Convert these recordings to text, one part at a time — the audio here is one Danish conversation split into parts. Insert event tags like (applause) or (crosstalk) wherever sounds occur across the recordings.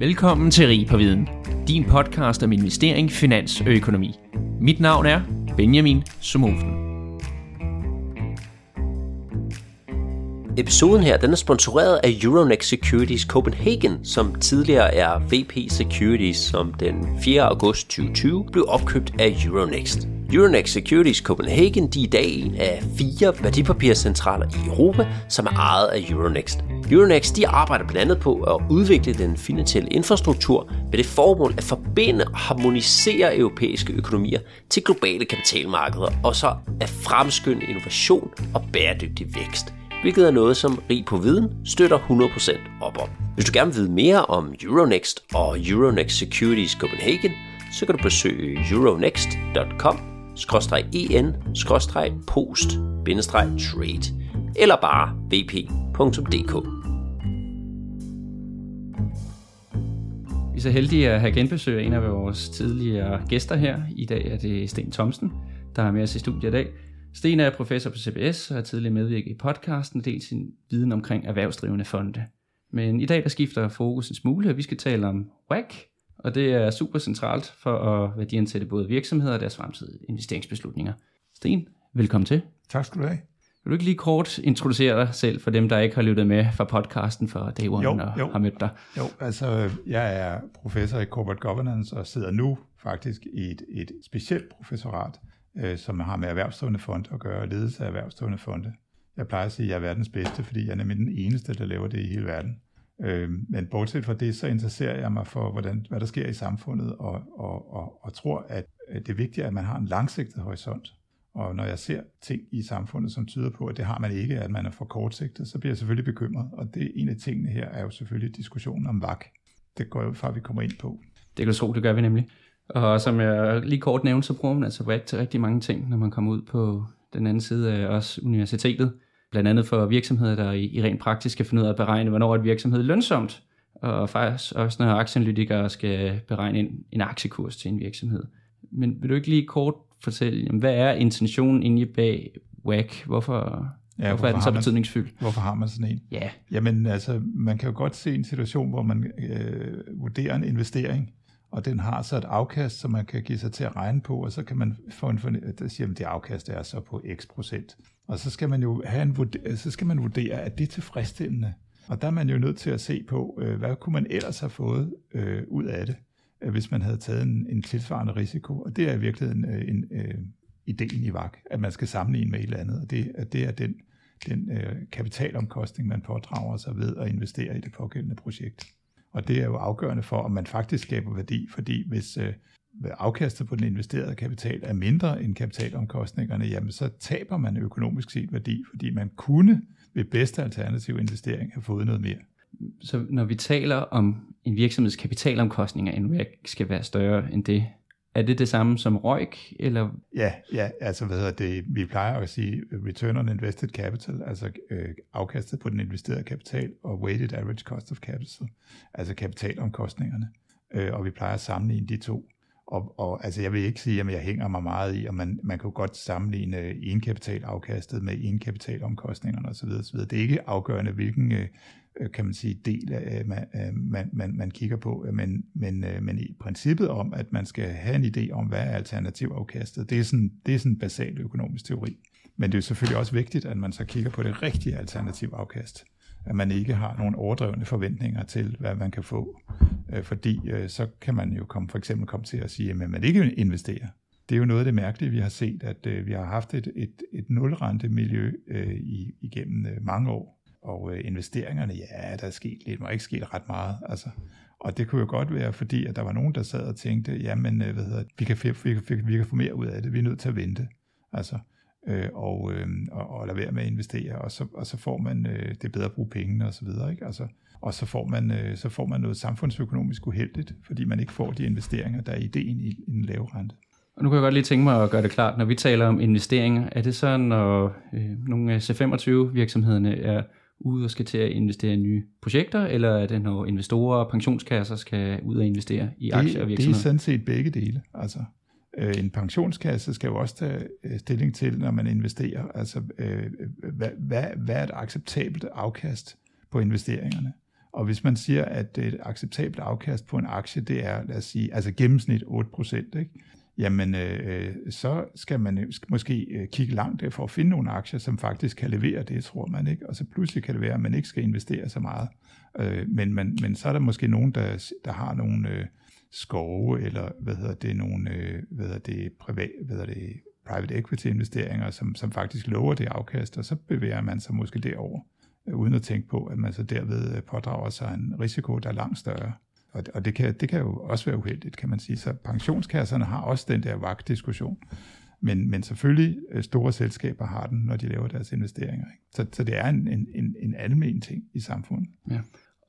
Velkommen til Rig på Viden, din podcast om investering, finans og økonomi. Mit navn er Benjamin Sumofen. Episoden her den er sponsoreret af Euronext Securities Copenhagen, som tidligere er VP Securities, som den 4. august 2020 blev opkøbt af Euronext. Euronext Securities Copenhagen de er i dag en af fire værdipapircentraler i Europa, som er ejet af Euronext. Euronext de arbejder blandt andet på at udvikle den finansielle infrastruktur med det formål at forbinde og harmonisere europæiske økonomier til globale kapitalmarkeder, og så at fremskynde innovation og bæredygtig vækst hvilket er noget, som Rig på Viden støtter 100% op om. Hvis du gerne vil vide mere om Euronext og Euronext Securities Copenhagen, så kan du besøge euronext.com en post trade eller bare vp.dk. Vi er så heldige at have genbesøg af en af vores tidligere gæster her. I dag er det Sten Thomsen, der er med os i studiet i dag. Sten er professor på CBS og har tidligere medvirket i podcasten og delt sin viden omkring erhvervsdrivende fonde. Men i dag der skifter fokus en smule, og vi skal tale om WAC, og det er super centralt for at værdiansætte både virksomheder og deres fremtidige investeringsbeslutninger. Sten, velkommen til. Tak skal du have. Vil du ikke lige kort introducere dig selv for dem, der ikke har lyttet med fra podcasten for Day One jo, og jo. har mødt dig? Jo, altså jeg er professor i Corporate Governance og sidder nu faktisk i et, et specielt professorat, øh, som har med erhvervsdrivende fonde at gøre, ledelse af erhvervsdrivende fonde. Jeg plejer at sige, at jeg er verdens bedste, fordi jeg er nemlig den eneste, der laver det i hele verden. Øh, men bortset fra det, så interesserer jeg mig for, hvordan, hvad der sker i samfundet, og, og, og, og tror, at det er vigtigt, at man har en langsigtet horisont. Og når jeg ser ting i samfundet, som tyder på, at det har man ikke, at man er for kortsigtet, så bliver jeg selvfølgelig bekymret. Og det en af tingene her er jo selvfølgelig diskussionen om VAK. Det går jo fra, at vi kommer ind på. Det kan du tro, det gør vi nemlig. Og som jeg lige kort nævnte, så bruger man altså WAC til rigtig mange ting, når man kommer ud på den anden side af os universitetet. Blandt andet for virksomheder, der i, i rent praktisk skal finde ud af at beregne, hvornår et virksomhed er lønsomt. Og faktisk også når aktieanalytikere skal beregne en, en aktiekurs til en virksomhed. Men vil du ikke lige kort fortælle, jamen, hvad er intentionen inde bag WAC? Hvorfor, ja, hvorfor, hvorfor er den så betydningsfyldt? Hvorfor har man sådan en? Ja. Jamen altså, man kan jo godt se en situation, hvor man øh, vurderer en investering, og den har så et afkast, som man kan give sig til at regne på, og så kan man få en siger, at det afkast er så på x procent. Og så skal man jo have en vurdere, så skal man vurdere, at det er tilfredsstillende. Og der er man jo nødt til at se på, øh, hvad kunne man ellers have fået øh, ud af det, øh, hvis man havde taget en, en tilsvarende risiko. Og det er i virkeligheden øh, en, øh, ideen i VAG, at man skal sammenligne med et eller andet. Og det, at det er den, den øh, kapitalomkostning, man pådrager sig ved at investere i det pågældende projekt. Og det er jo afgørende for, om man faktisk skaber værdi, fordi hvis øh, afkastet på den investerede kapital er mindre end kapitalomkostningerne, jamen så taber man økonomisk set værdi, fordi man kunne ved bedste alternativ investering have fået noget mere. Så når vi taler om en virksomheds kapitalomkostninger, en skal være større end det, er det det samme som ROIC? Eller? Ja, ja, altså hvad hedder det, vi plejer at sige return on invested capital, altså øh, afkastet på den investerede kapital, og weighted average cost of capital, altså kapitalomkostningerne. Øh, og vi plejer at sammenligne de to. Og, og altså jeg vil ikke sige, at jeg hænger mig meget i, og man, man kan godt sammenligne egenkapitalafkastet med egenkapitalomkostningerne osv. osv. Det er ikke afgørende, hvilken øh, øh, kan man sige, del af, man, man, man, man kigger på, men, men, men i princippet om, at man skal have en idé om, hvad er alternativafkastet, det er sådan, det er sådan en basal økonomisk teori. Men det er selvfølgelig også vigtigt, at man så kigger på det rigtige alternativafkast at man ikke har nogen overdrevne forventninger til, hvad man kan få. Øh, fordi øh, så kan man jo komme, for eksempel komme til at sige, at man ikke investerer. Det er jo noget af det mærkelige, vi har set, at øh, vi har haft et, et, et nulrentemiljø øh, i, igennem øh, mange år. Og øh, investeringerne, ja, der er sket lidt, men ikke sket ret meget. Altså, og det kunne jo godt være, fordi at der var nogen, der sad og tænkte, jamen, øh, hvad hedder vi, kan, vi, kan, vi kan få mere ud af det, vi er nødt til at vente. Altså, øh, og, øh, og, og lade være med at investere, og så, og så får man øh, det bedre at bruge pengene og så videre, ikke? Altså, og så får, man, øh, så får man noget samfundsøkonomisk uheldigt, fordi man ikke får de investeringer, der er ideen i, en lave rente. Og nu kan jeg godt lige tænke mig at gøre det klart, når vi taler om investeringer, er det så, når øh, nogle af C25 virksomhederne er ude og skal til at investere i nye projekter, eller er det, når investorer og pensionskasser skal ud og investere i aktier og virksomheder? Det er sådan set begge dele. Altså, Øh, en pensionskasse skal jo også tage øh, stilling til, når man investerer, altså øh, øh, hvad, hvad, hvad er et acceptabelt afkast på investeringerne? Og hvis man siger, at et acceptabelt afkast på en aktie, det er, lad os sige, altså gennemsnit 8%, ikke? jamen øh, øh, så skal man måske kigge langt for at finde nogle aktier, som faktisk kan levere det, tror man ikke. Og så pludselig kan det være, at man ikke skal investere så meget. Øh, men, men, men så er der måske nogen, der, der har nogle øh, skove, eller hvad hedder det, nogle øh, hvad hedder det, privat, hvad hedder det, private equity investeringer, som, som faktisk lover det afkast, og så bevæger man sig måske derover, øh, uden at tænke på, at man så derved øh, pådrager sig en risiko, der er langt større. Og, og det, kan, det kan jo også være uheldigt, kan man sige. Så pensionskasserne har også den der vagt-diskussion. Men, men selvfølgelig øh, store selskaber har den, når de laver deres investeringer. Ikke? Så, så det er en, en, en almen ting i samfundet. Ja.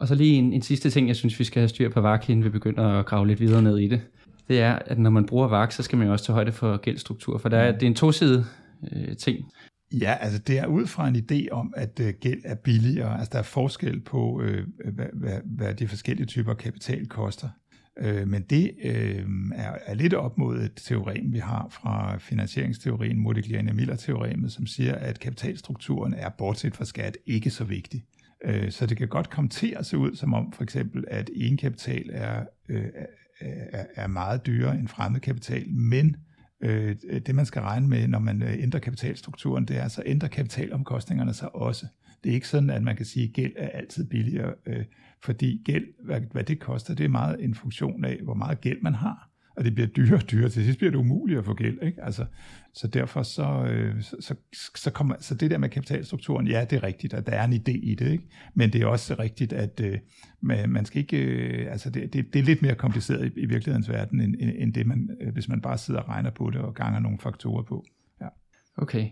Og så lige en, en sidste ting, jeg synes, vi skal have styr på VAK, inden vi begynder at grave lidt videre ned i det. Det er, at når man bruger VAK, så skal man jo også tage højde for gældstruktur, for der er, det er en tosidig øh, ting. Ja, altså det er ud fra en idé om, at øh, gæld er billigere. Altså der er forskel på, øh, hvad, hvad, hvad de forskellige typer kapital koster. Øh, men det øh, er, er lidt op mod et teorem, vi har fra finansieringsteorien, Modigliani-Miller-teoremet, som siger, at kapitalstrukturen er, bortset fra skat, ikke så vigtig. Øh, så det kan godt komme til at se ud som om, for eksempel, at egenkapital er, øh, er, er meget dyrere end fremmed kapital, men øh, det man skal regne med, når man øh, ændrer kapitalstrukturen, det er, så ændrer kapitalomkostningerne sig også. Det er ikke sådan, at man kan sige, at gæld er altid billigere, øh, fordi gæld, hvad, hvad det koster, det er meget en funktion af, hvor meget gæld man har og det bliver dyrere og dyrere. Til sidst bliver det umuligt at få gæld. Ikke? Altså, så derfor så, øh, så, så, så, kommer, så det der med kapitalstrukturen, ja, det er rigtigt, at der er en idé i det. Ikke? Men det er også rigtigt, at øh, man skal ikke, øh, altså det, det, det er lidt mere kompliceret i, i virkelighedens verden, end, end det, man, øh, hvis man bare sidder og regner på det og ganger nogle faktorer på. Ja. Okay.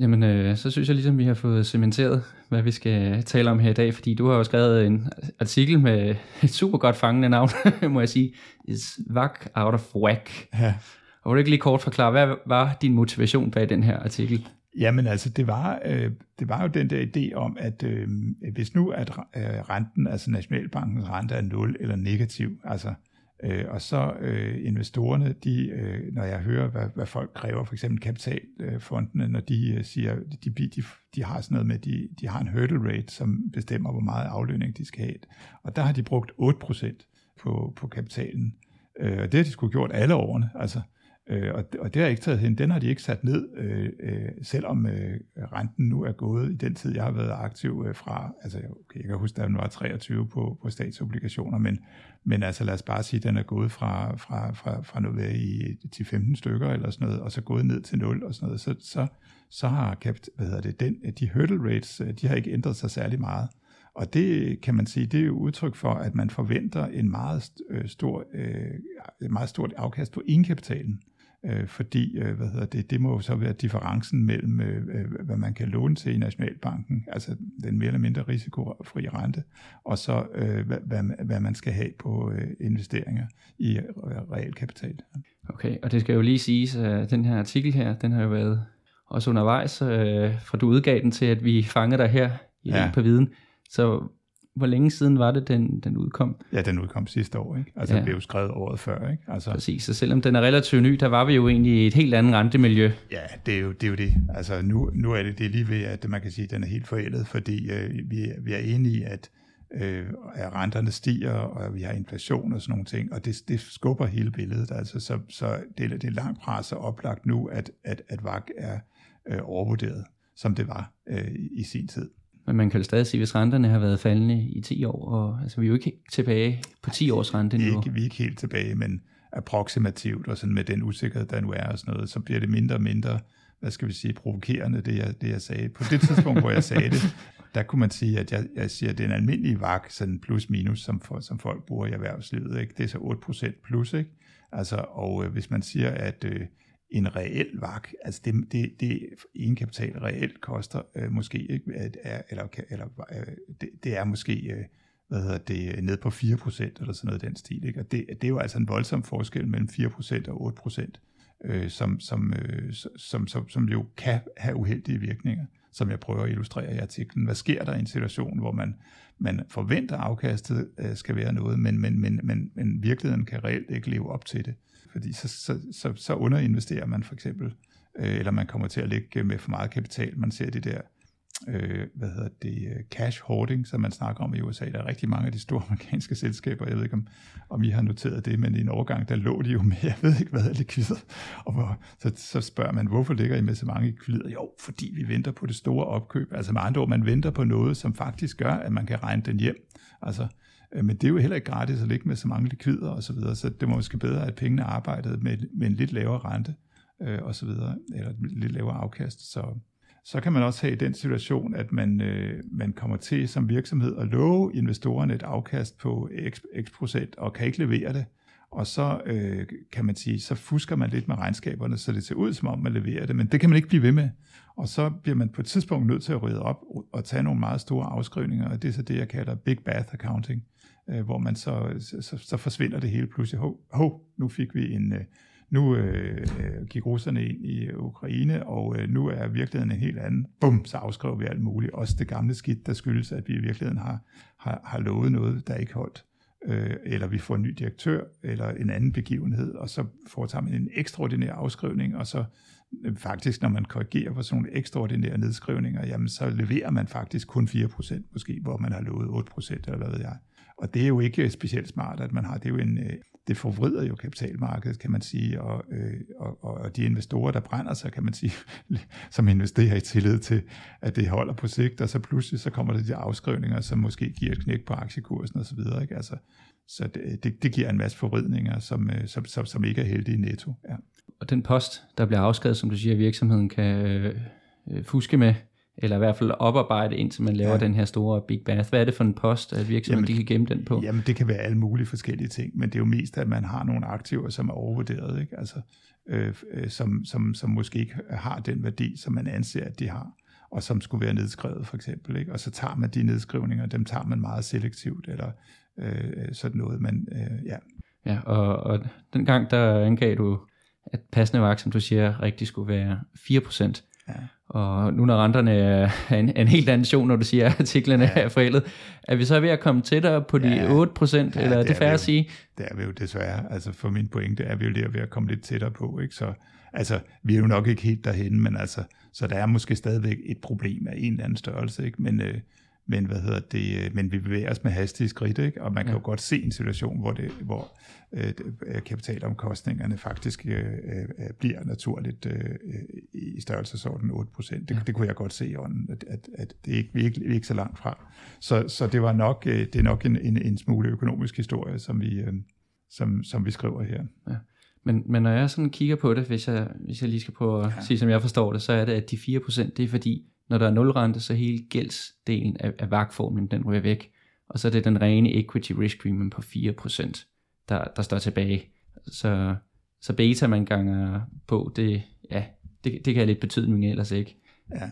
Jamen, øh, så synes jeg ligesom, vi har fået cementeret, hvad vi skal tale om her i dag, fordi du har jo skrevet en artikel med et super godt fangende navn, (laughs) må jeg sige. Is whack out of whack. Ja. Og vil du ikke lige kort forklare, hvad var din motivation bag den her artikel? Jamen altså, det var, øh, det var jo den der idé om, at øh, hvis nu at øh, renten, altså Nationalbankens rente er 0 eller negativ, altså Øh, og så øh, investorerne, de, øh, når jeg hører, hvad, hvad folk kræver, for eksempel kapitalfondene, når de øh, siger, de, de, de, har sådan noget med, de, de har en hurdle rate, som bestemmer, hvor meget aflønning de skal have. Og der har de brugt 8% på, på kapitalen. Øh, og det har de skulle gjort alle årene. Altså, Øh, Øh, og, og det har ikke taget hen, den har de ikke sat ned, øh, øh, selvom øh, renten nu er gået i den tid, jeg har været aktiv øh, fra, altså okay, jeg kan huske, at den var 23 på, på statsobligationer, men, men altså lad os bare sige, at den er gået fra, fra, fra, fra noget i, til 15 stykker eller sådan noget, og så gået ned til 0 og sådan noget, så, så, så har kapt, hvad hedder det, den, de hurdle rates, øh, de har ikke ændret sig særlig meget. Og det kan man sige, det er jo udtryk for, at man forventer en meget øh, stor, øh, meget stort afkast på egenkapitalen øh, fordi øh, hvad hedder det, det må jo så være differencen mellem, øh, øh, hvad man kan låne til i Nationalbanken, altså den mere eller mindre risikofri rente, og så øh, hvad, hvad, hvad man skal have på øh, investeringer i øh, realkapital. Okay, og det skal jo lige siges, at den her artikel her, den har jo været også undervejs, øh, fra du udgav den til, at vi fangede dig her i ja. på viden. Så hvor længe siden var det, den, den udkom? Ja, den udkom sidste år, ikke? Altså, ja. den blev jo skrevet året før, ikke? Altså, Præcis, så selvom den er relativt ny, der var vi jo egentlig i et helt andet rentemiljø. Ja, det er jo det. Er jo det. Altså, nu, nu er det, det er lige ved, at man kan sige, at den er helt forældet, fordi øh, vi, vi er enige i, at øh, at renterne stiger, og vi har inflation og sådan nogle ting, og det, det skubber hele billedet. Altså, så så det, det er langt pres og oplagt nu, at, at, at VAG er øh, overvurderet, som det var øh, i sin tid. Men man kan jo stadig sige, hvis renterne har været faldende i 10 år, og altså, vi er jo ikke tilbage på 10 års rente nu. Ikke, vi er ikke helt tilbage, men approximativt, og sådan med den usikkerhed, der nu er og sådan noget, så bliver det mindre og mindre, hvad skal vi sige, provokerende, det jeg, det jeg sagde. På det tidspunkt, hvor jeg sagde det, (laughs) der kunne man sige, at jeg, jeg siger, at det er en almindelig vagt, sådan plus minus, som, for, som folk bruger i erhvervslivet. Ikke? Det er så 8% plus, ikke? Altså, og øh, hvis man siger, at øh, en reel vak. Altså det, det, det egenkapital reelt koster øh, måske ikke, er, eller, eller øh, det, det er måske øh, hvad hedder det, øh, ned på 4% eller sådan noget i den stil. Ikke? Og det, det er jo altså en voldsom forskel mellem 4% og 8%, øh, som, som, øh, som, som, som jo kan have uheldige virkninger, som jeg prøver at illustrere i artiklen. Hvad sker der i en situation, hvor man, man forventer afkastet øh, skal være noget, men, men, men, men, men virkeligheden kan reelt ikke leve op til det? Fordi så, så, så, så underinvesterer man for eksempel, øh, eller man kommer til at ligge øh, med for meget kapital. Man ser det der øh, hvad hedder det, øh, cash hoarding, som man snakker om i USA. Der er rigtig mange af de store (laughs) amerikanske selskaber, jeg ved ikke om, om I har noteret det, men i en overgang, der lå de jo med, (laughs) jeg ved ikke hvad, er likvider. Og hvor, så, så spørger man, hvorfor ligger I med så mange likvider? Jo, fordi vi venter på det store opkøb. Altså med andre ord, man venter på noget, som faktisk gør, at man kan regne den hjem. Altså, Øh, men det er jo heller ikke gratis at ligge med så mange likvider og så videre, så det må måske bedre, at pengene arbejdede med, med en lidt lavere rente øh, og så videre, eller lidt lavere afkast. Så, så kan man også have den situation, at man, øh, man kommer til som virksomhed at love investorerne et afkast på x, x procent, og kan ikke levere det. Og så øh, kan man sige, så fusker man lidt med regnskaberne, så det ser ud som om man leverer det, men det kan man ikke blive ved med. Og så bliver man på et tidspunkt nødt til at rydde op og tage nogle meget store afskrivninger, og det er så det, jeg kalder big bath accounting, øh, hvor man så, så, så forsvinder det hele pludselig. Hov, hov nu fik vi en, øh, nu øh, øh gik russerne ind i øh, Ukraine, og øh, nu er virkeligheden en helt anden. Bum, så afskriver vi alt muligt. Også det gamle skidt, der skyldes, at vi i virkeligheden har, har, har lovet noget, der ikke holdt. Øh, eller vi får en ny direktør, eller en anden begivenhed, og så foretager man en ekstraordinær afskrivning, og så øh, faktisk, når man korrigerer for sådan nogle ekstraordinære nedskrivninger, jamen så leverer man faktisk kun 4%, måske, hvor man har lovet 8%, eller hvad ved jeg. Og det er jo ikke specielt smart, at man har, det er jo en, øh, det forvrider jo kapitalmarkedet, kan man sige, øh, og, og, og de investorer, der brænder sig, kan man sige, (laughs) som investerer i tillid til, at det holder på sigt, og så pludselig så kommer der de afskrivninger, som måske giver et knæk på aktiekursen osv., ikke? Altså, så det, øh, det, det giver en masse forvridninger, som, som, som, som ikke er heldige netto. Ja. Og den post, der bliver afskrevet, som du siger, virksomheden kan øh, fuske med, eller i hvert fald oparbejde, indtil man laver ja. den her store Big Bath. Hvad er det for en post, at virksomheden jamen, de kan gemme den på? Jamen, det kan være alle mulige forskellige ting, men det er jo mest, at man har nogle aktiver, som er overvurderet, ikke? Altså, øh, øh, som, som, som måske ikke har den værdi, som man anser, at de har og som skulle være nedskrevet for eksempel. Ikke? Og så tager man de nedskrivninger, dem tager man meget selektivt, eller øh, sådan noget. Men, øh, ja. ja, og, og den gang der angav du, at passende vagt, som du siger, rigtig skulle være 4%. Ja. Og nu når renterne er en, en helt anden show, når du siger, at artiklerne ja. er forældet, er vi så ved at komme tættere på de ja. 8 procent, ja, eller er det, det færre at sige? Det er vi jo desværre. Altså for min pointe er vi jo der ved at komme lidt tættere på. Ikke? Så altså, vi er jo nok ikke helt derhen, men altså, så der er måske stadigvæk et problem af en eller anden størrelse. Ikke? Men, øh, men hvad hedder det, øh, men vi bevæger os med hastige skridt, ikke? og man kan ja. jo godt se en situation, hvor, det, hvor øh, øh kapitalomkostningerne faktisk øh, øh, bliver naturligt øh, i størrelsesorden 8%. Det, ja. det kunne jeg godt se i ånden, at, at, at det er ikke, vi, er ikke, vi er ikke så langt fra. Så, så det var nok, øh, det er nok en, en, en smule økonomisk historie, som vi, øh, som, som vi skriver her. Ja. Men, men når jeg sådan kigger på det, hvis jeg, hvis jeg lige skal prøve at ja. sige, som jeg forstår det, så er det, at de 4%, det er fordi, når der er nulrente, så hele gældsdelen af, af vagtformen, den ryger væk. Og så er det den rene equity risk premium på 4%, der, der står tilbage. Så, så beta man ganger på, det, ja, det, det kan have lidt betydning ellers ikke. Ja.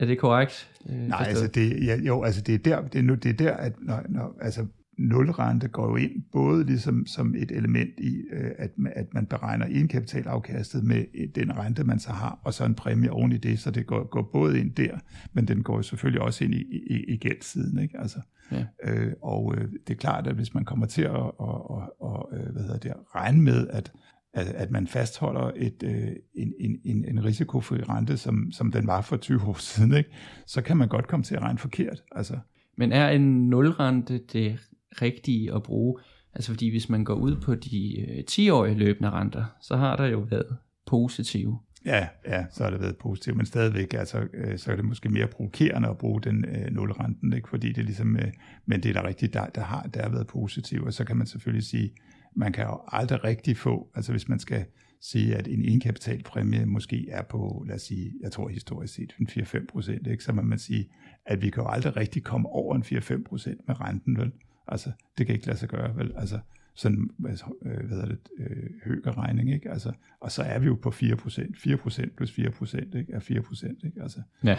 Er det korrekt? Øh, Nej, forstået? altså det, ja, jo, altså det er der, det er, nu, det er der at når, når, altså nulrente går jo ind både ligesom som et element i, øh, at, at man beregner egenkapitalafkastet med den rente, man så har, og så en præmie oven i det, så det går, går både ind der, men den går jo selvfølgelig også ind i, i, i gældssiden. Ikke? Altså, ja. øh, og øh, det er klart, at hvis man kommer til at og, og, og, øh, hvad hedder det, regne med, at at, at man fastholder et, øh, en, en, en risikofri rente, som, som den var for 20 år siden, ikke? så kan man godt komme til at regne forkert. Altså. Men er en nulrente det rigtige at bruge. Altså fordi hvis man går ud på de øh, 10-årige løbende renter, så har der jo været positive. Ja, ja, så har det været positivt, men stadigvæk, altså, øh, så er det måske mere provokerende at bruge den øh, nulrenten, ikke? fordi det er ligesom, øh, men det er da rigtigt, der, der, har, der har været positivt, og så kan man selvfølgelig sige, man kan jo aldrig rigtig få, altså hvis man skal sige, at en indkapitalpræmie måske er på, lad os sige, jeg tror historisk set, 4-5 procent, ikke? så må man sige, at vi kan jo aldrig rigtig komme over en 4-5 procent med renten, vel? Altså, det kan ikke lade sig gøre, vel? Altså, sådan, øh, hvad hedder det, øh, højere regning, ikke? Altså, og så er vi jo på 4%. 4% plus 4%, ikke? Er 4%, ikke? Altså, ja.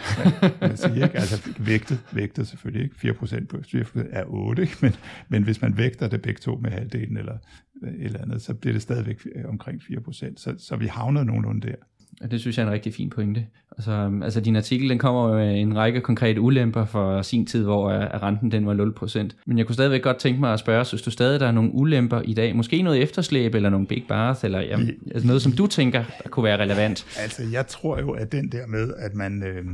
man siger, ikke? Altså, vægtet, vægtet selvfølgelig, ikke? 4% plus 4% er 8, ikke? Men, men hvis man vægter det begge to med halvdelen eller et eller andet, så bliver det stadigvæk øh, omkring 4%. Så, så vi havner nogenlunde der. Og det synes jeg er en rigtig fin pointe. Altså, øhm, altså din artikel den kommer med en række konkrete ulemper for sin tid, hvor øh, renten den var 0%. Men jeg kunne stadigvæk godt tænke mig at spørge, synes du stadig, der er nogle ulemper i dag? Måske noget efterslæb, eller nogle big bath, eller jamen, altså noget, som du tænker, der kunne være relevant? Altså, jeg tror jo, at den der med, at man... Øh,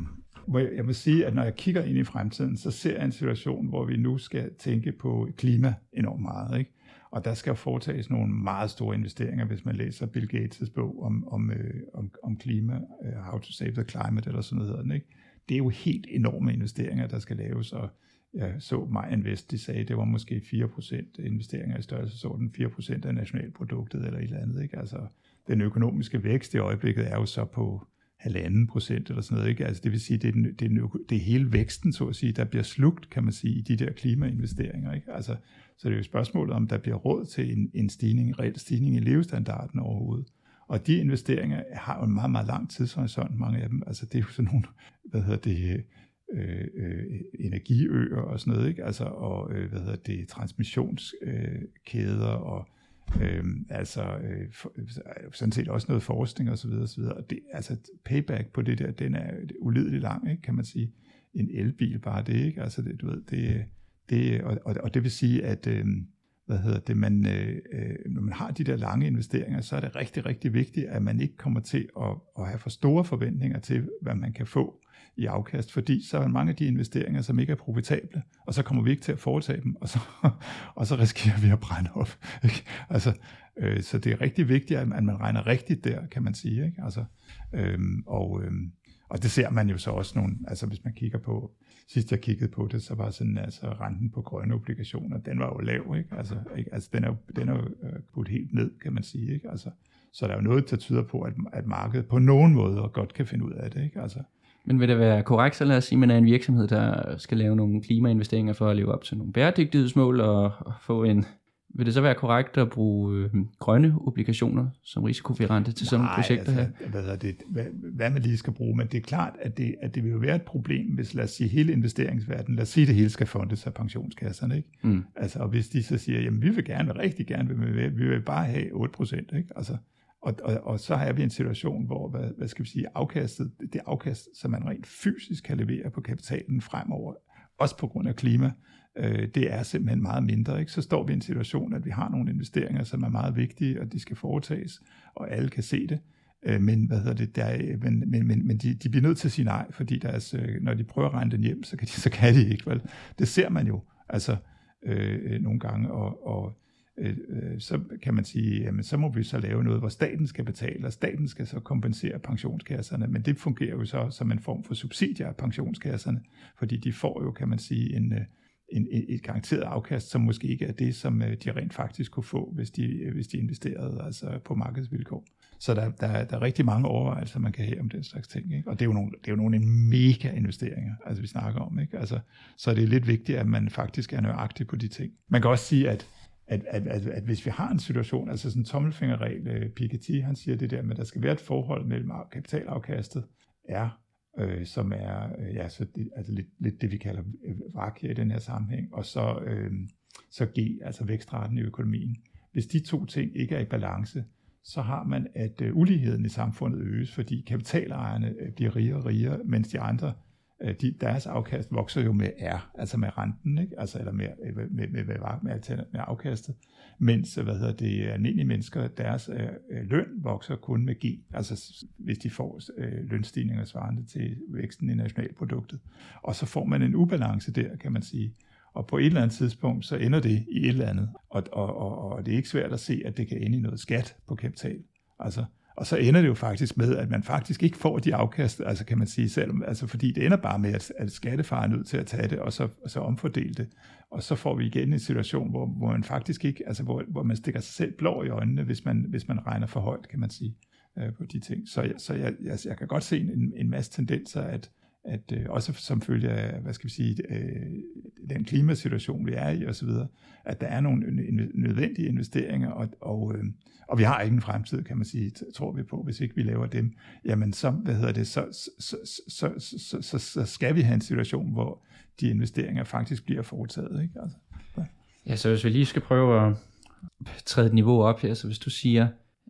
jeg må sige, at når jeg kigger ind i fremtiden, så ser jeg en situation, hvor vi nu skal tænke på klima enormt meget. Ikke? Og der skal foretages nogle meget store investeringer, hvis man læser Bill Gates' bog om, om, øh, om, om klima, øh, How to Save the Climate, eller sådan noget. Ikke? Det er jo helt enorme investeringer, der skal laves, og jeg så mig Invest, de sagde, det var måske 4% investeringer i størrelsesorden, 4% af nationalproduktet eller et eller andet. Ikke? Altså, den økonomiske vækst i øjeblikket er jo så på halvanden procent eller sådan noget. Ikke? Altså det vil sige, det er, den, det, er den, det er hele væksten, så at sige, der bliver slugt, kan man sige, i de der klimainvesteringer. Ikke? Altså, så det er jo spørgsmålet, om der bliver råd til en, en stigning, en reel stigning i levestandarden overhovedet. Og de investeringer har jo en meget, meget lang tidshorisont, mange af dem. Altså det er jo sådan nogle, hvad hedder det, øh, øh, energiøer og sådan noget, ikke? Altså, og øh, hvad hedder det, transmissionskæder og øh, altså øh, for, øh, sådan set også noget forskning og så videre, og så videre. Og det, altså payback på det der, den er ulideligt lang, ikke, kan man sige. En elbil bare det, ikke? Altså det, du ved, det, det og, og, og det vil sige, at øh, hvad hedder det, man, øh, øh, når man har de der lange investeringer, så er det rigtig, rigtig vigtigt, at man ikke kommer til at, at have for store forventninger til, hvad man kan få i afkast, fordi så er mange af de investeringer, som ikke er profitable, og så kommer vi ikke til at foretage dem, og så, (laughs) og så risikerer vi at brænde op. (laughs) Ikke? Altså, øh, så det er rigtig vigtigt, at man regner rigtigt der, kan man sige. Ikke? Altså, øh, og, øh, og det ser man jo så også nogle, altså hvis man kigger på, sidst jeg kiggede på det, så var sådan, altså renten på grønne obligationer, den var jo lav, ikke? Altså, ikke? altså den er jo, den er jo øh, helt ned, kan man sige, ikke? Altså, så der er jo noget, der tyder på, at, at markedet på nogen måde godt kan finde ud af det, ikke? Altså, men vil det være korrekt, så lad os sige, at man er en virksomhed, der skal lave nogle klimainvesteringer for at leve op til nogle bæredygtighedsmål og, få en, vil det så være korrekt at bruge øh, grønne obligationer som rente til sådan nogle projekter altså, her? Hvad, det, hvad, hvad man lige skal bruge, men det er klart, at det, at det vil jo være et problem, hvis lad os sige hele investeringsverdenen, lad os sige, det hele skal fundes af pensionskasserne, ikke? Mm. Altså, og hvis de så siger, jamen vi vil gerne, rigtig gerne, vil vi, vi vil bare have 8%, ikke? Altså, og, og, og så har vi en situation, hvor, hvad, hvad skal vi sige, afkastet, det afkast, som man rent fysisk kan levere på kapitalen fremover, også på grund af klima, øh, det er simpelthen meget mindre. Ikke? Så står vi i en situation, at vi har nogle investeringer, som er meget vigtige, og de skal foretages, og alle kan se det. Øh, men hvad hedder det, der, men, men, men, men de, de bliver nødt til at sige nej, fordi deres, øh, når de prøver at regne den hjem, så kan de, så kan de ikke. Vel? Det ser man jo altså øh, øh nogle gange, og, og øh, øh, så kan man sige, jamen så må vi så lave noget, hvor staten skal betale, og staten skal så kompensere pensionskasserne, men det fungerer jo så som en form for subsidier af pensionskasserne, fordi de får jo, kan man sige, en, øh, en, et garanteret afkast, som måske ikke er det, som øh, de rent faktisk kunne få, hvis de, øh, hvis de investerede altså på markedsvilkår. Så der, der, der er rigtig mange overvejelser, man kan have om den slags ting. Ikke? Og det er, jo nogle, det er jo nogle mega investeringer, altså vi snakker om. Ikke? Altså, så det er lidt vigtigt, at man faktisk er nøjagtig på de ting. Man kan også sige, at at, at, at, at hvis vi har en situation, altså sådan en tommelfingerregel, øh, Piketty, han siger det der med, at der skal være et forhold mellem kapitalafkastet, er, øh, som er øh, ja, så det, altså lidt, lidt det, vi kalder øh, VAC i den her sammenhæng, og så, øh, så G, altså vækstraten i økonomien. Hvis de to ting ikke er i balance, så har man, at øh, uligheden i samfundet øges, fordi kapitalejerne øh, bliver rigere og rigere, mens de andre Øh, de, deres afkast vokser jo med R, altså med renten, ikke? Altså, eller med, med, med, med, med, med, afkastet, mens hvad hedder det, almindelige mennesker, deres øh, øh løn vokser kun med G, altså hvis de får øh, lønstigninger svarende til væksten i nationalproduktet. Og så får man en ubalance der, kan man sige. Og på et eller andet tidspunkt, så ender det i et eller andet. Og, og, og, og det er ikke svært at se, at det kan ende i noget skat på kapital. Altså, og så ender det jo faktisk med, at man faktisk ikke får de afkast, altså kan man sige selv, altså fordi det ender bare med, at, at skattefar er nødt til at tage det, og så, og så omfordele det. Og så får vi igen en situation, hvor, hvor man faktisk ikke, altså hvor, hvor man stikker sig selv blå i øjnene, hvis man, hvis man regner for højt, kan man sige, øh, på de ting. Så, så jeg, jeg, jeg kan godt se en, en masse tendenser, at, at øh, også som følge af, hvad skal vi sige, øh, den klimasituation, vi er i osv., at der er nogle nødvendige investeringer, og, og, øh, og vi har ikke en fremtid, kan man sige, tror vi på, hvis ikke vi laver dem, jamen så, hvad hedder det, så, så, så, så, så, så skal vi have en situation, hvor de investeringer faktisk bliver foretaget. Ikke? Altså, ja. ja, så hvis vi lige skal prøve at træde et niveau op her, så hvis du siger,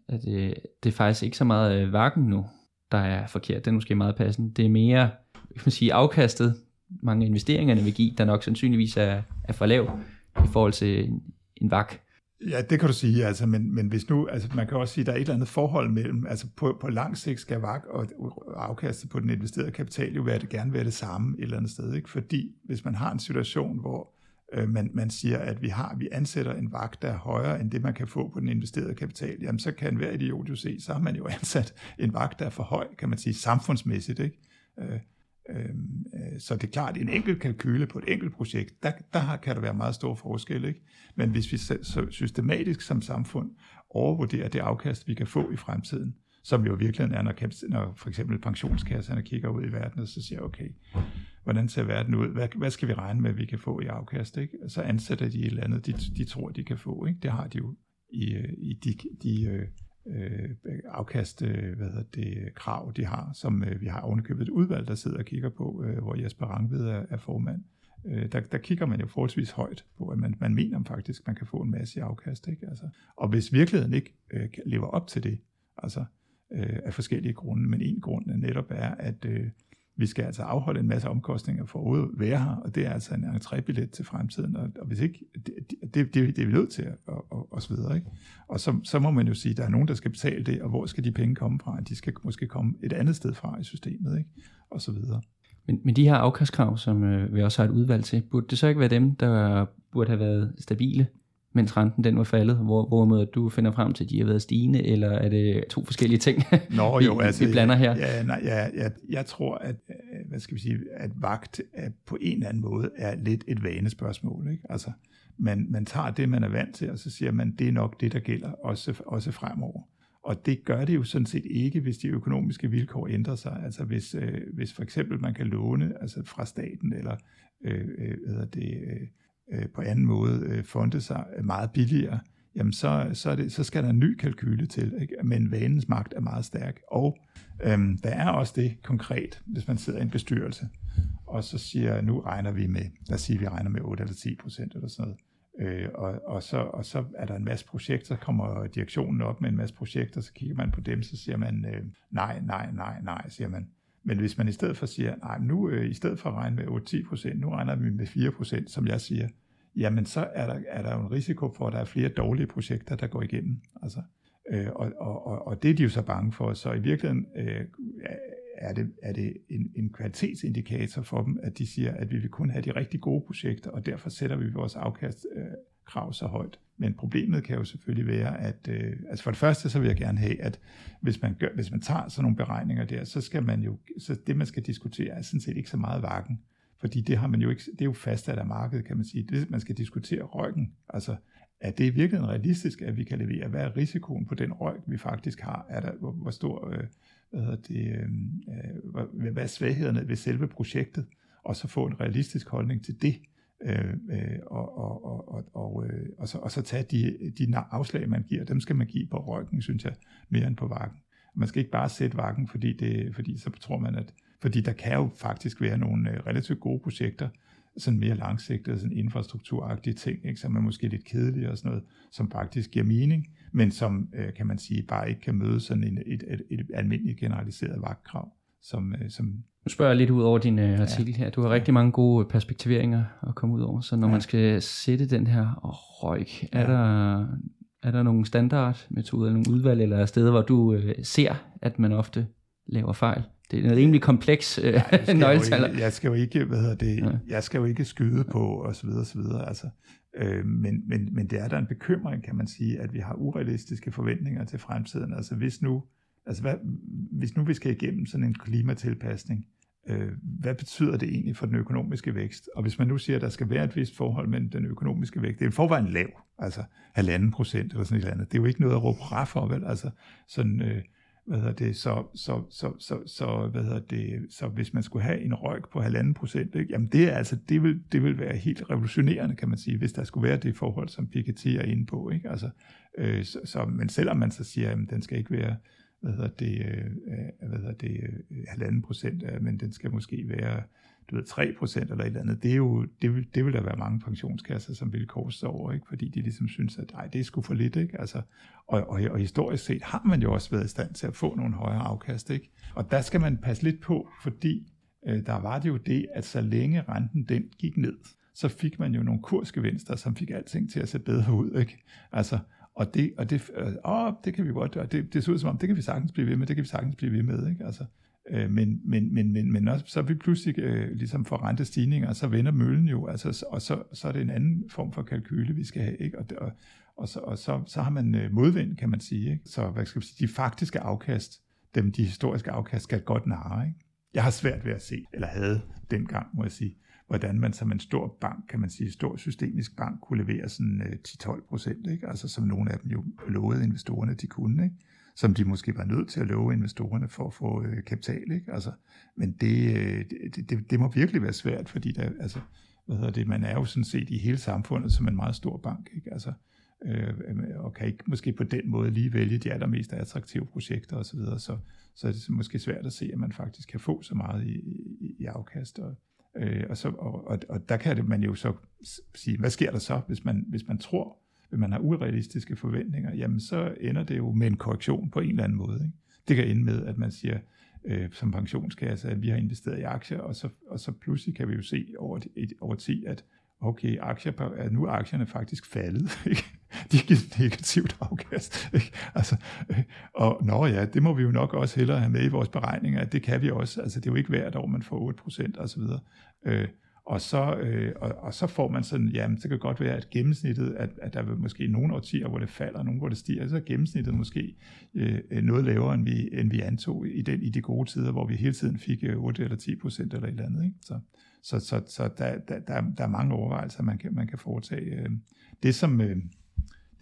at øh, det er faktisk ikke så meget øh, vakken nu, der er forkert, det er måske meget passende, det er mere kan man sige, afkastet, mange investeringerne vil give, der nok sandsynligvis er, er for lav i forhold til en, en VAK. Ja, det kan du sige, altså, men, men hvis nu, altså, man kan også sige, at der er et eller andet forhold mellem, altså på, på lang sigt skal vagt og afkastet på den investerede kapital jo være det, gerne være det samme et eller andet sted, ikke? fordi hvis man har en situation, hvor øh, man, man siger, at vi har, vi ansætter en vagt, der er højere end det, man kan få på den investerede kapital, jamen så kan hver idiot jo se, så har man jo (laughs) ansat en vagt, der er for høj, kan man sige, samfundsmæssigt, ikke? Øh, Øhm, øh, så det er klart, en enkelt kalkyle på et enkelt projekt, der, der kan der være meget stor forskel. Ikke? Men hvis vi så systematisk som samfund overvurderer det afkast, vi kan få i fremtiden, som jo virkelig er, når, når for eksempel pensionskasserne kigger ud i verden, og så siger, okay, hvordan ser verden ud? Hvad, hvad skal vi regne med, at vi kan få i afkast? Ikke? Så ansætter de et eller andet, de, de tror, de kan få. Ikke? Det har de jo i, øh, i de, de øh, øh, afkast, øh, hvad hedder det, krav, de har, som øh, vi har ovenikøbet et udvalg, der sidder og kigger på, øh, hvor Jesper Rangved er, er formand. Øh, der, der kigger man jo forholdsvis højt på, at man, man mener faktisk, man kan få en masse afkast. Ikke? Altså, og hvis virkeligheden ikke øh, lever op til det, altså øh, af forskellige grunde, men en grund netop er, at øh, vi skal altså afholde en masse omkostninger for at være her, og det er altså en entrébillet til fremtiden, og, og hvis ikke, det, det, det, det er vi nødt til, og, og, og så videre. Ikke? Og så, så må man jo sige, at der er nogen, der skal betale det, og hvor skal de penge komme fra? De skal måske komme et andet sted fra i systemet, ikke? og så videre. Men, men de her afkastkrav, som øh, vi også har et udvalg til, burde det så ikke være dem, der burde have været stabile mens renten den var faldet, hvor, hvorimod du finder frem til, at de har været stigende, eller er det to forskellige ting, Nå, (laughs) jo, vi, altså, vi blander her? Ja, nej, ja, jeg, jeg tror, at, øh, hvad skal vi sige, at vagt er på en eller anden måde er lidt et vanespørgsmål. Ikke? Altså, man, man tager det, man er vant til, og så siger man, det er nok det, der gælder også, også fremover. Og det gør det jo sådan set ikke, hvis de økonomiske vilkår ændrer sig. Altså hvis, øh, hvis for eksempel man kan låne altså fra staten, eller øh, øh hvad det, øh, øh, på anden måde øh, fonde sig meget billigere, jamen så, så, er det, så skal der en ny kalkyle til. Ikke? Men vanens magt er meget stærk. Og øhm, der er også det konkret, hvis man sidder i en bestyrelse, og så siger, nu regner vi med, lad os sige, vi regner med 8 eller 10 procent eller sådan noget. Øh, og, og, så, og så er der en masse projekter, så kommer direktionen op med en masse projekter, så kigger man på dem, så siger man, øh, nej, nej, nej, nej, siger man. Men hvis man i stedet for siger, nej, nu øh, i stedet for at regne med 8-10%, nu regner vi med 4%, som jeg siger, jamen så er der, er der jo en risiko for, at der er flere dårlige projekter, der går igennem. Altså, øh, og, og, og det er de jo så bange for. Så i virkeligheden øh, er det, er det en, en kvalitetsindikator for dem, at de siger, at vi vil kun have de rigtig gode projekter, og derfor sætter vi vores afkast øh, krav så højt. Men problemet kan jo selvfølgelig være, at øh, altså for det første, så vil jeg gerne have, at hvis man, gør, hvis man tager sådan nogle beregninger der, så skal man jo, så det man skal diskutere er sådan set ikke så meget vakken, fordi det har man jo ikke, det er jo fastsat af markedet, kan man sige. Det, man skal diskutere røgen, altså er det virkelig realistisk, at vi kan levere? Hvad er risikoen på den røg, vi faktisk har? Er der, hvor, hvor stor, øh, hvad hedder det, øh, øh hvad, hvad er svaghederne ved selve projektet? Og så få en realistisk holdning til det. Øh, øh, og, og, og, og, og, øh, og, så, og så tage de, de afslag, man giver, dem skal man give på ryggen, synes jeg, mere end på vakken. Man skal ikke bare sætte vakken, fordi, det, fordi så tror man, at fordi der kan jo faktisk være nogle øh, relativt gode projekter, sådan mere langsigtede, sådan infrastrukturagtige ting, ikke, som er måske lidt kedelige og sådan noget, som faktisk giver mening, men som, øh, kan man sige, bare ikke kan møde sådan en, et, et, et almindeligt generaliseret vagtkrav. Som, øh, som nu spørger jeg lidt ud over din øh, artikel ja. her. Du har rigtig mange gode perspektiveringer at komme ud over. Så når ja. man skal sætte den her røg, er, ja. der, er der nogle standardmetoder, eller nogle udvalg, eller steder, hvor du øh, ser, at man ofte laver fejl? Det er en rimelig kompleks øh, ja, nøgletal. Jeg skal jo ikke, hvad hedder det, ja. jeg skal jo ikke skyde på, og så videre, og så videre. Altså, øh, men, men, men det er der en bekymring, kan man sige, at vi har urealistiske forventninger til fremtiden. Altså hvis nu, altså hvad, hvis nu vi skal igennem sådan en klimatilpasning, øh, hvad betyder det egentlig for den økonomiske vækst? Og hvis man nu siger, at der skal være et vist forhold mellem den økonomiske vækst, det er forvejen lav, altså halvanden procent eller sådan et eller andet. Det er jo ikke noget at råbe for, vel? Altså sådan, øh, hvad hedder det, så, så, så, så, så, hvad hedder det, så hvis man skulle have en røg på halvanden procent, ikke, jamen det, er altså, det, vil, det vil være helt revolutionerende, kan man sige, hvis der skulle være det forhold, som Piketty er inde på. Ikke? Altså, øh, så, så, men selvom man så siger, at den skal ikke være hvad hedder det, øh, hvad hedder det, øh, halvanden procent, men den skal måske være du ved, 3 procent eller et eller andet, det, er jo, det, vil, det vil der være mange pensionskasser, som vil korse over, ikke? fordi de ligesom synes, at nej, det er sgu for lidt. Ikke? Altså, og, og, og, historisk set har man jo også været i stand til at få nogle højere afkast. Ikke? Og der skal man passe lidt på, fordi øh, der var det jo det, at så længe renten den gik ned, så fik man jo nogle kursgevinster, som fik alting til at se bedre ud. Ikke? Altså, og det, og det, øh, åh, det kan vi godt, og det, det ser ud som om, det kan vi sagtens blive ved med, det kan vi sagtens blive ved med. Ikke? Altså, øh, men, men, men, men, men også, så vi pludselig øh, ligesom får rentestigninger, så vender møllen jo, altså, og så, så er det en anden form for kalkyle, vi skal have. Ikke? Og, og, og, så, og så, så har man øh, modvind, kan man sige. Ikke? Så hvad skal vi sige, de faktiske afkast, dem de historiske afkast, skal godt narre. Ikke? Jeg har svært ved at se, eller havde dengang, må jeg sige, hvordan man som en stor bank, kan man sige, stor systemisk bank, kunne levere sådan 10-12 øh, procent, ikke? altså som nogle af dem jo lovede investorerne, de kunne, ikke? som de måske var nødt til at love investorerne for at få øh, kapital. Ikke? Altså, men det, øh, det, det, det må virkelig være svært, fordi der, altså, hvad hedder det, man er jo sådan set i hele samfundet som en meget stor bank, ikke? Altså, øh, og kan ikke måske på den måde lige vælge de allermest attraktive projekter osv., så, videre, så, så er det måske svært at se, at man faktisk kan få så meget i, i, i afkast. Og, øh, og, så, og, og, og der kan det man jo så sige, hvad sker der så, hvis man, hvis man tror, hvis man har urealistiske forventninger, jamen så ender det jo med en korrektion på en eller anden måde. Ikke? Det kan ende med, at man siger, øh, som pensionskasse, at vi har investeret i aktier, og så, og så pludselig kan vi jo se over, et, over tid, at okay, aktier, er nu er aktierne faktisk faldet. (laughs) Ikke? De giver negativt afkast. Ikke? Altså, øh, og nå ja, det må vi jo nok også hellere have med i vores beregninger, at det kan vi også. Altså, det er jo ikke hvert år, man får 8% og så videre. Øh, og så, øh, og, og så får man sådan, jamen så kan det godt være, at gennemsnittet, at, at der er måske nogle årtier, hvor det falder, og nogle, hvor det stiger, så er gennemsnittet måske øh, noget lavere, end vi, end vi antog i, den, i de gode tider, hvor vi hele tiden fik øh, 8 eller 10 procent eller et eller andet. Ikke? Så, så, så, så der, der, der, der er mange overvejelser, man kan, man kan foretage. Øh, det som, øh,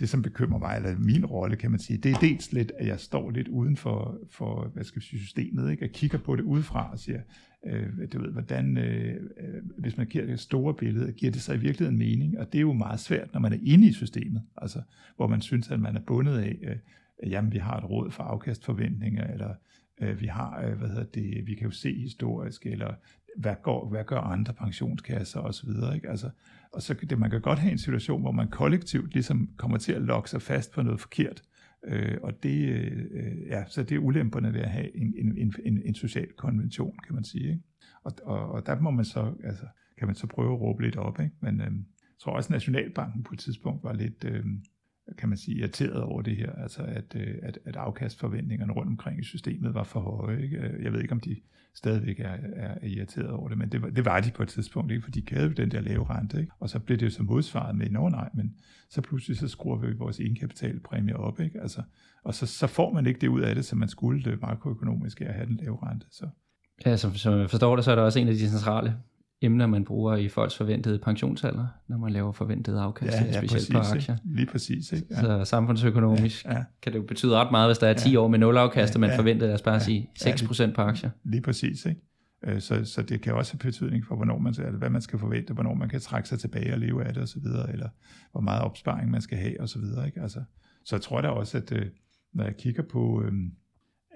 det, som bekymrer mig, eller min rolle, kan man sige, det er dels lidt, at jeg står lidt uden for, for hvad skal vi sige, systemet, ikke? og kigger på det udefra og siger, øh, du ved, hvordan, øh, øh, hvis man giver det store billede, giver det sig i virkeligheden mening, og det er jo meget svært, når man er inde i systemet, altså, hvor man synes, at man er bundet af, øh, jamen, vi har et råd for afkastforventninger, eller øh, vi har, øh, hvad hedder det, vi kan jo se historisk, eller hvad, går, hvad gør andre pensionskasser osv., ikke? Altså, og så det, man kan godt have en situation, hvor man kollektivt ligesom kommer til at lokke sig fast på noget forkert. Øh, og det, øh, øh ja, så det er ulemperne ved at have en, en, en, en social konvention, kan man sige. Ikke? Og, og, og der må man så, altså, kan man så prøve at råbe lidt op. Ikke? Men øh, jeg tror også, at Nationalbanken på et tidspunkt var lidt, øh, kan man sige, irriteret over det her, altså at, øh, at, at afkastforventningerne rundt omkring i systemet var for høje. Ikke? Øh, jeg ved ikke, om de stadigvæk er, er irriteret over det, men det var, det var de på et tidspunkt, ikke? for de havde den der lave rente, ikke? og så blev det jo så modsvaret med, nå nej, men så pludselig så skruer vi vores egenkapitalpræmie op, ikke? Altså, og så, så får man ikke det ud af det, som man skulle det makroøkonomiske at have den lave rente. Så. Ja, som, som jeg forstår det, så er der også en af de centrale emner, man bruger i folks forventede pensionsalder, når man laver forventede afkast, ja, ja, specielt præcis, på aktier. Ikke? Lige præcis. Ikke? Ja. Så samfundsøkonomisk ja, ja. kan det jo betyde ret meget, hvis der er 10 ja. år med nul afkast, og man ja, forventer, lad os bare ja, sige, 6% ja, på aktier. Lige præcis. Ikke? Øh, så, så det kan også have betydning for, hvornår man, altså, hvad man skal forvente, hvornår man kan trække sig tilbage og leve af det osv., eller hvor meget opsparing man skal have osv. Ikke? Altså, så jeg tror da også, at øh, når jeg kigger på, øhm,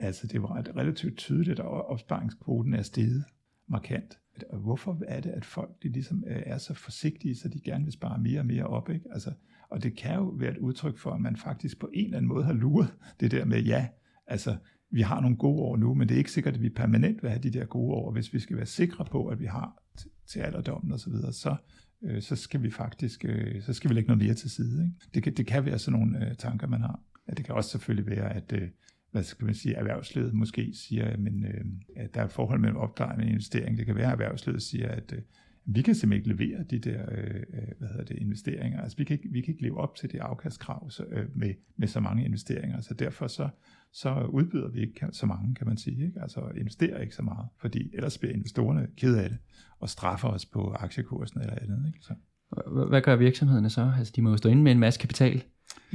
altså det var relativt tydeligt, at opsparingskvoten er steget markant. Og hvorfor er det, at folk de ligesom øh, er så forsigtige, så de gerne vil spare mere og mere op? Ikke? Altså, og det kan jo være et udtryk for, at man faktisk på en eller anden måde har luret det der med, ja, altså vi har nogle gode år nu, men det er ikke sikkert, at vi permanent vil have de der gode år. Hvis vi skal være sikre på, at vi har til alderdommen osv., så, videre, så, øh, så skal vi faktisk øh, så skal vi lægge noget mere til side. Ikke? Det, kan, det kan være sådan nogle øh, tanker, man har. Ja, det kan også selvfølgelig være, at øh, hvad skal man sige, erhvervslivet måske siger, men, øh, at der er et forhold mellem opdragning og investering. Det kan være, at erhvervslivet siger, at øh, vi kan simpelthen ikke levere de der øh, øh, hvad hedder det, investeringer. Altså vi kan, ikke, vi kan ikke leve op til det afkastkrav så, øh, med, med så mange investeringer. Så derfor så, så udbyder vi ikke så mange, kan man sige. Ikke? Altså investerer ikke så meget, fordi ellers bliver investorerne ked af det og straffer os på aktiekursen eller andet. Ikke? Så. Hvad gør virksomhederne så? Altså de må jo stå inde med en masse kapital.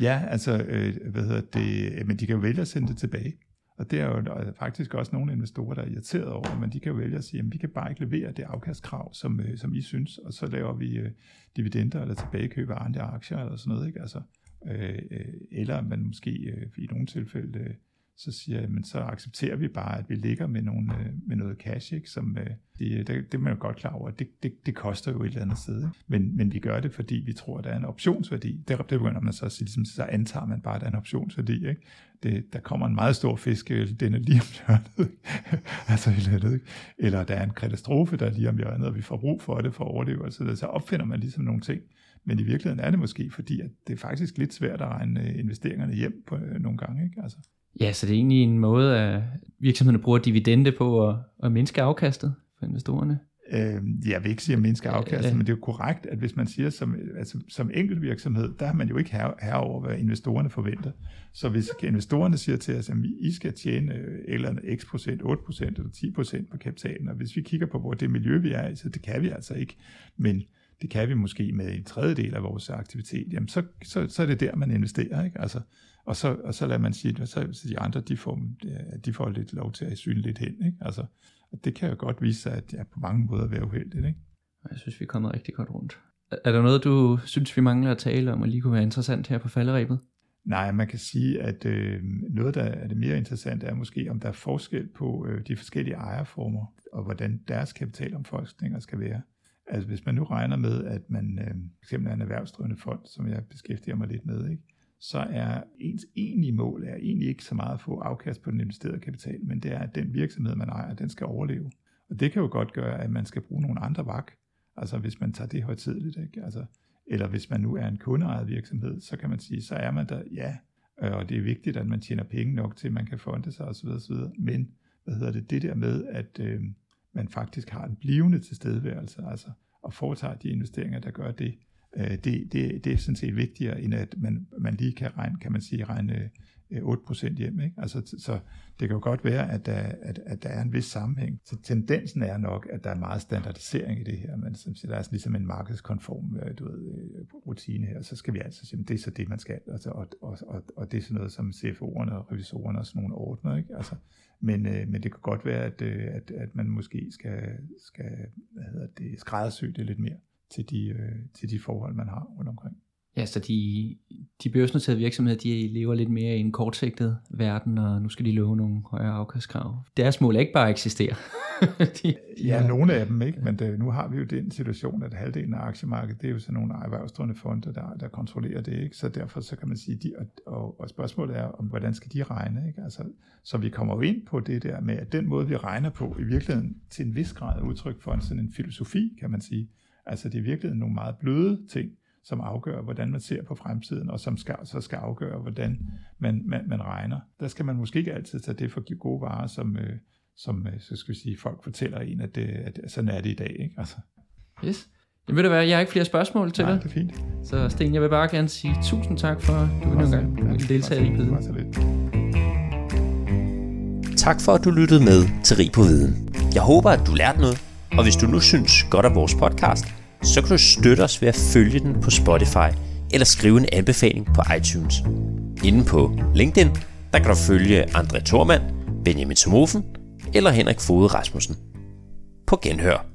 Ja, altså, øh, hvad hedder det, men de kan jo vælge at sende det tilbage. Og det er jo der er faktisk også nogle investorer, der er irriteret over, men de kan jo vælge at sige, at vi kan bare ikke levere det afkastkrav, som, øh, som I synes, og så laver vi øh, dividender eller tilbagekøb af andre aktier eller sådan noget. Ikke? Altså, øh, øh eller man måske øh, i nogle tilfælde øh, så siger jeg, men så accepterer vi bare, at vi ligger med, nogle, øh, med noget cash, ikke, som øh, det, øh, det, det er man jo godt klar over, det, det, det koster jo et eller andet sted. Ikke? Men, men vi gør det, fordi vi tror, at der er en optionsværdi. Det, det begynder man så at sige, ligesom, så antager man bare, at der er en optionsværdi. Ikke? Det, der kommer en meget stor fisk, øh, den er lige om hjørnet. (laughs) altså, eller, eller der er en katastrofe, der er lige om hjørnet, og vi får brug for det for at overleve. Så, så opfinder man ligesom nogle ting. Men i virkeligheden er det måske, fordi at det er faktisk lidt svært at regne øh, investeringerne hjem på øh, nogle gange. Ikke? Altså. Ja, så det er egentlig en måde, at virksomhederne bruger dividende på at, at mindske afkastet for investorerne. Øh, jeg vil ikke sige at mindske afkastet, øh, men det er jo korrekt, at hvis man siger som, altså, som enkelt virksomhed, der har man jo ikke her, herover, hvad investorerne forventer. Så hvis investorerne siger til os, at I skal tjene eller x procent, 8 procent eller 10 procent på kapitalen, og hvis vi kigger på, hvor det miljø vi er i, så det kan vi altså ikke. Men det kan vi måske med en tredjedel af vores aktivitet, jamen så, så, så er det der, man investerer. Ikke? Altså, og, så, og så lader man sige, at så, så de andre, de får, de får lidt lov til at syne lidt hen. Ikke? Altså, og det kan jo godt vise sig, at det er på mange måder være uheldigt. Ikke? Jeg synes, vi er kommet rigtig godt rundt. Er der noget, du synes, vi mangler at tale om, og lige kunne være interessant her på falderæbet? Nej, man kan sige, at øh, noget, der er det mere interessante, er måske, om der er forskel på øh, de forskellige ejerformer, og hvordan deres kapitalomforskninger skal være. Altså hvis man nu regner med, at man øh, fx er en erhvervsdrivende fond, som jeg beskæftiger mig lidt med, ikke? Så er ens egentlige mål er egentlig ikke så meget at få afkast på den investerede kapital, men det er, at den virksomhed, man ejer, den skal overleve. Og det kan jo godt gøre, at man skal bruge nogle andre vak, altså hvis man tager det højtidligt, ikke? Altså, eller hvis man nu er en kundeejet virksomhed, så kan man sige, så er man der, ja, øh, og det er vigtigt, at man tjener penge nok til, at man kan fonde sig osv. osv. Men hvad hedder det, det der med, at øh, man faktisk har en blivende tilstedeværelse, altså og foretager de investeringer, der gør det, Øh, det, det, det er sådan set vigtigere, end at man, man lige kan regne, kan man sige, regne øh, 8% hjem. Ikke? Altså, så det kan jo godt være, at der, at, at der er en vis sammenhæng. Så tendensen er nok, at der er meget standardisering i det her, men som siger, der er sådan ligesom en markedskonform øh, du ved, rutine her, så skal vi altså sige, det er så det, man skal, altså, og, og, og, og det er sådan noget, som CFO'erne og revisorerne og sådan nogle ordner. Ikke? Altså, men, øh, men det kan godt være, at, øh, at, at man måske skal, skal hvad hedder det, skræddersy det lidt mere til de, øh, til de forhold, man har rundt omkring. Ja, så de, de børsnoterede virksomheder, de lever lidt mere i en kortsigtet verden, og nu skal de love nogle højere afkastkrav. Deres mål er ikke bare at eksistere. (laughs) de, ja, ja, nogle af dem ikke, men det, nu har vi jo den situation, at halvdelen af aktiemarkedet, det er jo sådan nogle erhvervsdrivende fonde, der, der kontrollerer det, ikke? så derfor så kan man sige, de, og, og, og spørgsmålet er, om hvordan skal de regne? Ikke? Altså, så vi kommer jo ind på det der med, at den måde, vi regner på, i virkeligheden til en vis grad er udtryk for en sådan en filosofi, kan man sige. Altså det er virkelig nogle meget bløde ting, som afgør, hvordan man ser på fremtiden, og som skal, så skal afgøre, hvordan man, man, man regner. Der skal man måske ikke altid tage det for gode varer, som, øh, som øh, så skal vi sige, folk fortæller en, at, det, at sådan er det i dag. Ikke? Altså. Yes. Jamen ved du hvad, jeg har ikke flere spørgsmål til Nej, dig. det er fint. Så Sten, jeg vil bare gerne sige tusind tak for, at du endnu en gang vil deltage i Viden. Tak for, at du lyttede med til Rig på Viden. Jeg håber, at du lærte noget, og hvis du nu synes godt af vores podcast, så kan du støtte os ved at følge den på Spotify eller skrive en anbefaling på iTunes. Inden på LinkedIn, der kan du følge André Thormand, Benjamin Somofen eller Henrik Fode Rasmussen. På genhør.